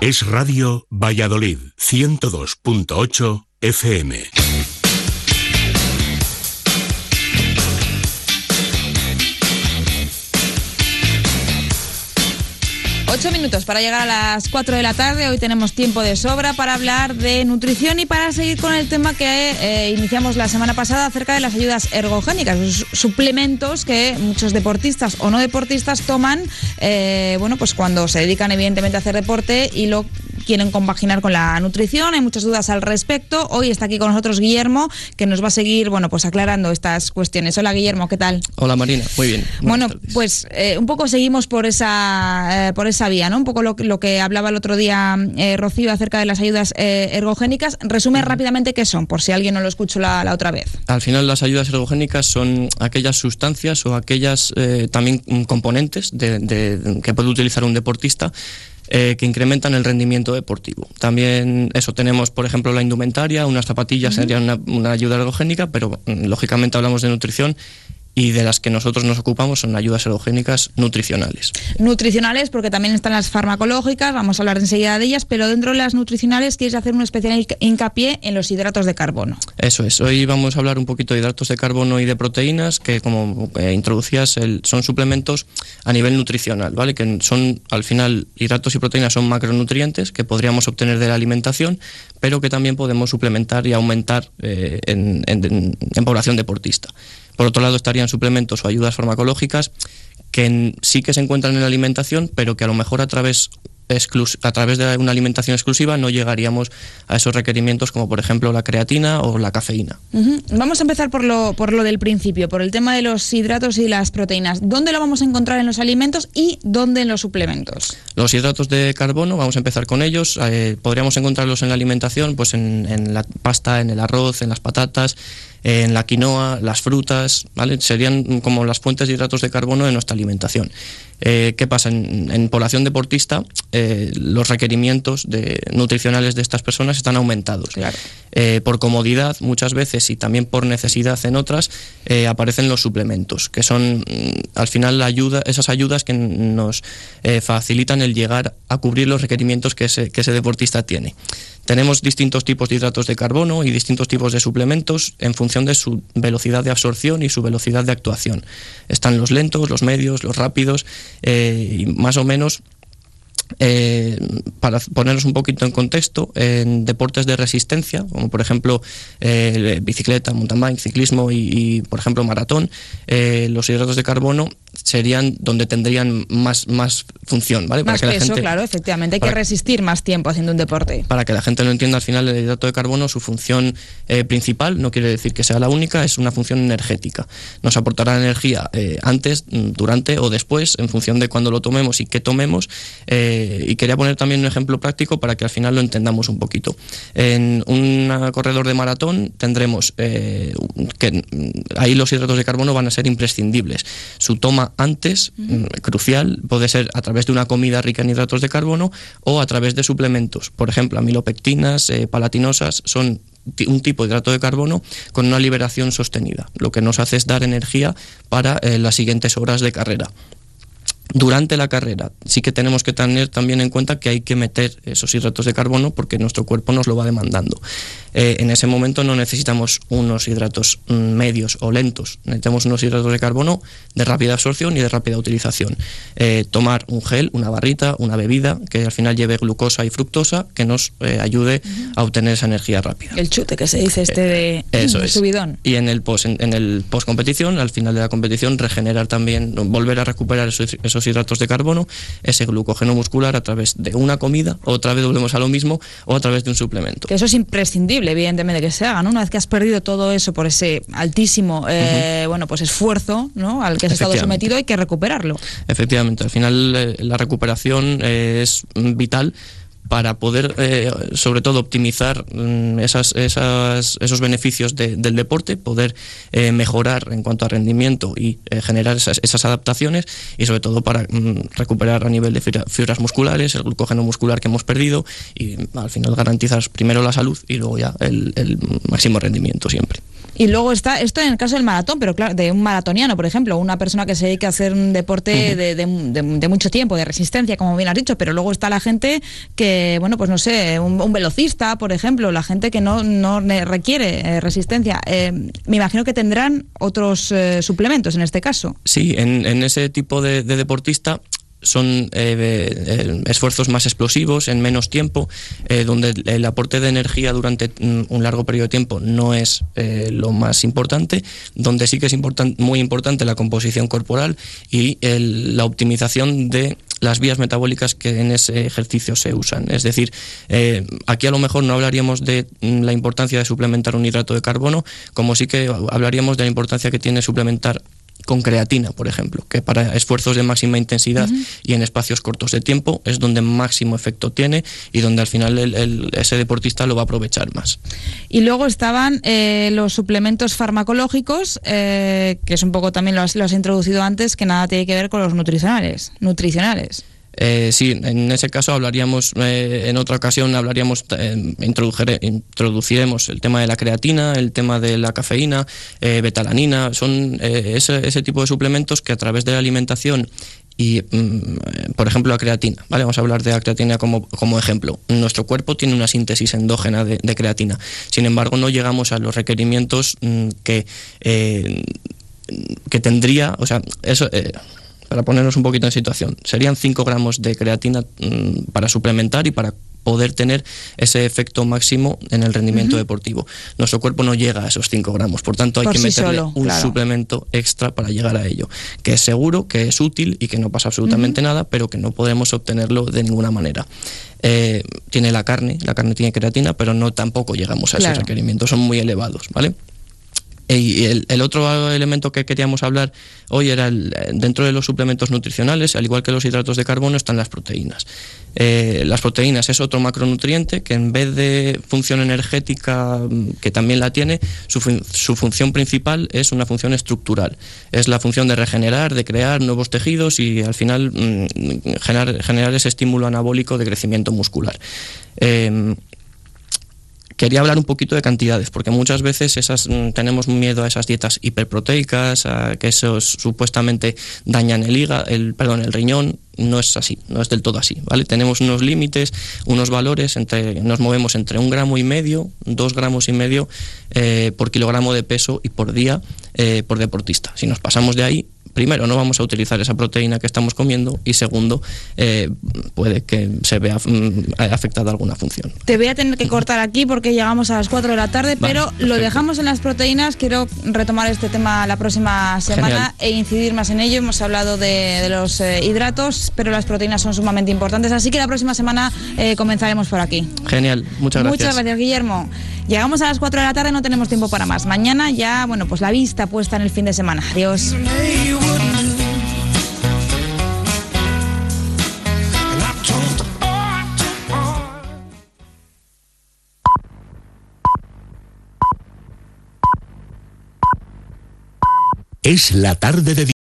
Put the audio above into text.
Es Radio Valladolid 102.8 FM. Ocho minutos para llegar a las 4 de la tarde. Hoy tenemos tiempo de sobra para hablar de nutrición y para seguir con el tema que eh, iniciamos la semana pasada acerca de las ayudas ergogénicas, los suplementos que muchos deportistas o no deportistas toman, eh, bueno, pues cuando se dedican evidentemente a hacer deporte y lo quieren compaginar con la nutrición. Hay muchas dudas al respecto. Hoy está aquí con nosotros Guillermo, que nos va a seguir, bueno, pues aclarando estas cuestiones. Hola Guillermo, ¿qué tal? Hola Marina, muy bien. bueno, pues eh, un poco seguimos por esa, eh, por esa vía, ¿no? Un poco lo, que hablaba el otro día eh, Rocío acerca de las ayudas ergogénicas. Resume rápidamente qué son, por si alguien no lo escuchó la, otra vez. Al final las ayudas ergogénicas son aquellas sustancias o aquellas también componentes que puede utilizar un deportista eh, que incrementan el rendimiento deportivo. También eso tenemos, por ejemplo, la indumentaria, unas zapatillas serían una, una, ayuda ergogénica, pero mm, lógicamente hablamos de nutrición y de las que nosotros nos ocupamos son ayudas erogénicas nutricionales. Nutricionales, porque también están las farmacológicas, vamos a hablar enseguida de ellas, pero dentro de las nutricionales quieres hacer un especial hincapié en los hidratos de carbono. Eso es, hoy vamos a hablar un poquito de hidratos de carbono y de proteínas, que como eh, introducías, son suplementos a nivel nutricional, ¿vale? Que son, al final, hidratos y proteínas son macronutrientes que podríamos obtener de la alimentación, pero que también podemos suplementar y aumentar eh, en población deportista. Por otro lado estarían suplementos o ayudas farmacológicas que sí que se encuentran en la alimentación, pero que a lo mejor a través a través de una alimentación exclusiva no llegaríamos a esos requerimientos como por ejemplo la creatina o la cafeína. Vamos a empezar por lo, por lo del principio, por el tema de los hidratos y las proteínas. ¿Dónde lo vamos a encontrar en los alimentos y dónde en los suplementos? Los hidratos de carbono, vamos a empezar con ellos. Eh, podríamos encontrarlos en la alimentación, pues en, en la pasta, en el arroz, en las patatas, en la quinoa, las frutas, ¿vale? Serían como las fuentes de hidratos de carbono de nuestra alimentación. Eh, ¿Qué pasa? En, población deportista eh, los requerimientos de, nutricionales de estas personas están aumentados. Eh, por comodidad muchas veces y también por necesidad en otras aparecen los suplementos, que son mm, al final la ayuda, esas ayudas que nos facilitan el llegar a cubrir los requerimientos que ese, que ese deportista tiene. Tenemos distintos tipos de hidratos de carbono y distintos tipos de suplementos en función de su velocidad de absorción y su velocidad de actuación. Están los lentos, los medios, los rápidos eh, y más o menos eh, para ponernos un poquito en contexto, en deportes de resistencia, como por ejemplo eh, bicicleta, mountain bike, ciclismo y, por ejemplo maratón, los hidratos de carbono serían donde tendrían más, más función, ¿vale? Más para que peso, la gente, claro, efectivamente. Hay que resistir más tiempo haciendo un deporte. Para que la gente lo entienda, al final el hidrato de carbono, su función eh, principal, no quiere decir que sea la única, es una función energética. Nos aportará energía eh, antes, durante o después, en función de cuándo lo tomemos y qué tomemos. Eh, y quería poner también un ejemplo práctico para que al final lo entendamos un poquito. En un corredor de maratón tendremos que ahí los hidratos de carbono van a ser imprescindibles. Su toma antes, mm, crucial, puede ser a través de una comida rica en hidratos de carbono o a través de suplementos. Por ejemplo, amilopectinas, eh, palatinosas, son un tipo de hidrato de carbono con una liberación sostenida. Lo que nos hace es dar energía para eh, las siguientes horas de carrera durante la carrera sí que tenemos que tener también en cuenta que hay que meter esos hidratos de carbono porque nuestro cuerpo nos lo va demandando. Eh, en ese momento no necesitamos unos hidratos mm, medios o lentos, necesitamos unos hidratos de carbono de rápida absorción y de rápida utilización. Eh, tomar un gel, una barrita, una bebida que al final lleve glucosa y fructosa que nos eh, ayude a obtener esa energía rápida. El chute que se dice este de, Eso subidón. Y en el post en, el post competición, al final de la competición, regenerar también, volver a recuperar esos esos hidratos de carbono, ese glucógeno muscular a través de una comida, otra vez volvemos a lo mismo, o a través de un suplemento. Que eso es imprescindible, evidentemente, que se haga, ¿no? Una vez que has perdido todo eso por ese altísimo, eh, bueno, pues esfuerzo, ¿no? Al que has estado sometido, hay que recuperarlo. Efectivamente, al final eh, la recuperación eh, es vital para poder, eh, sobre todo, optimizar mm, esas, esas, esos beneficios del deporte, poder eh, mejorar en cuanto a rendimiento y eh, generar esas, adaptaciones y, sobre todo, para mm, recuperar a nivel de fibras musculares, el glucógeno muscular que hemos perdido y al final garantizar primero la salud y luego ya el máximo rendimiento siempre. Y luego está esto en el caso del maratón, pero claro, de un maratoniano, por ejemplo, una persona que se dedica a hacer un deporte de, mucho tiempo, de resistencia, como bien has dicho, pero luego está la gente que, bueno, pues no sé, un, velocista, por ejemplo, la gente que no, no requiere eh, resistencia. Eh, me imagino que tendrán otros eh, suplementos en este caso. Sí, en, en ese tipo de deportista son eh, eh, esfuerzos más explosivos en menos tiempo, eh, donde el aporte de energía durante un largo periodo de tiempo no es lo más importante, donde sí que es muy importante la composición corporal y la optimización de las vías metabólicas que en ese ejercicio se usan. Es decir, aquí a lo mejor no hablaríamos de mm, la importancia de suplementar un hidrato de carbono, como sí que hablaríamos de la importancia que tiene suplementar con creatina, por ejemplo, que para esfuerzos de máxima intensidad y en espacios cortos de tiempo es donde máximo efecto tiene y donde al final ese deportista lo va a aprovechar más. Y luego estaban eh, los suplementos farmacológicos, eh, que es un poco también lo has, lo has introducido antes, que nada tiene que ver con los nutricionales. nutricionales. Eh, sí, en ese caso hablaríamos, eh, en otra ocasión hablaríamos, eh, introduciremos el tema de la creatina, el tema de la cafeína, betalanina, son ese, tipo de suplementos que a través de la alimentación y, mm, por ejemplo, la creatina, ¿vale? Vamos a hablar de la creatina como, como ejemplo. Nuestro cuerpo tiene una síntesis endógena de, creatina, sin embargo no llegamos a los requerimientos mm, que, que tendría, o sea, eso para ponernos un poquito en situación, serían 5 gramos de creatina mm, para suplementar y para poder tener ese efecto máximo en el rendimiento deportivo. Nuestro cuerpo no llega a esos 5 gramos, por tanto hay que meterle un suplemento extra para llegar a ello, que es seguro, que es útil y que no pasa absolutamente nada, pero que no podemos obtenerlo de ninguna manera. Eh, tiene la carne, la carne tiene creatina, pero no tampoco llegamos a esos requerimientos, son muy elevados, ¿vale? Y el, otro elemento que queríamos hablar hoy era el, dentro de los suplementos nutricionales, al igual que los hidratos de carbono, están las proteínas. Eh, las proteínas es otro macronutriente que en vez de función energética, mm, que también la tiene, su, función principal es una función estructural. Es la función de regenerar, de crear nuevos tejidos y al final mm, generar, generar, ese estímulo anabólico de crecimiento muscular. Eh, quería hablar un poquito de cantidades, porque muchas veces esas, mm, tenemos miedo a esas dietas hiperproteicas, a que esos supuestamente dañan el hígado, el, perdón, el riñón. No es así, no es del todo así, ¿vale? Tenemos unos límites, unos valores, entre, nos movemos entre un gramo y medio, dos gramos y medio eh, por kilogramo de peso y por día eh, por deportista. Si nos pasamos de ahí, primero, no vamos a utilizar esa proteína que estamos comiendo y segundo, eh, puede que se vea mm, afectada alguna función. Te voy a tener que cortar aquí porque llegamos a las 4 de la tarde, pero lo dejamos en las proteínas. Quiero retomar este tema la próxima semana e incidir más en ello. Hemos hablado de, los eh, hidratos, pero las proteínas son sumamente importantes, así que la próxima semana eh, comenzaremos por aquí. Genial, muchas gracias. Muchas gracias, Guillermo. Llegamos a las 4 de la tarde, no tenemos tiempo para más. Mañana ya, bueno, pues la vista puesta en el fin de semana. Adiós. Es la tarde de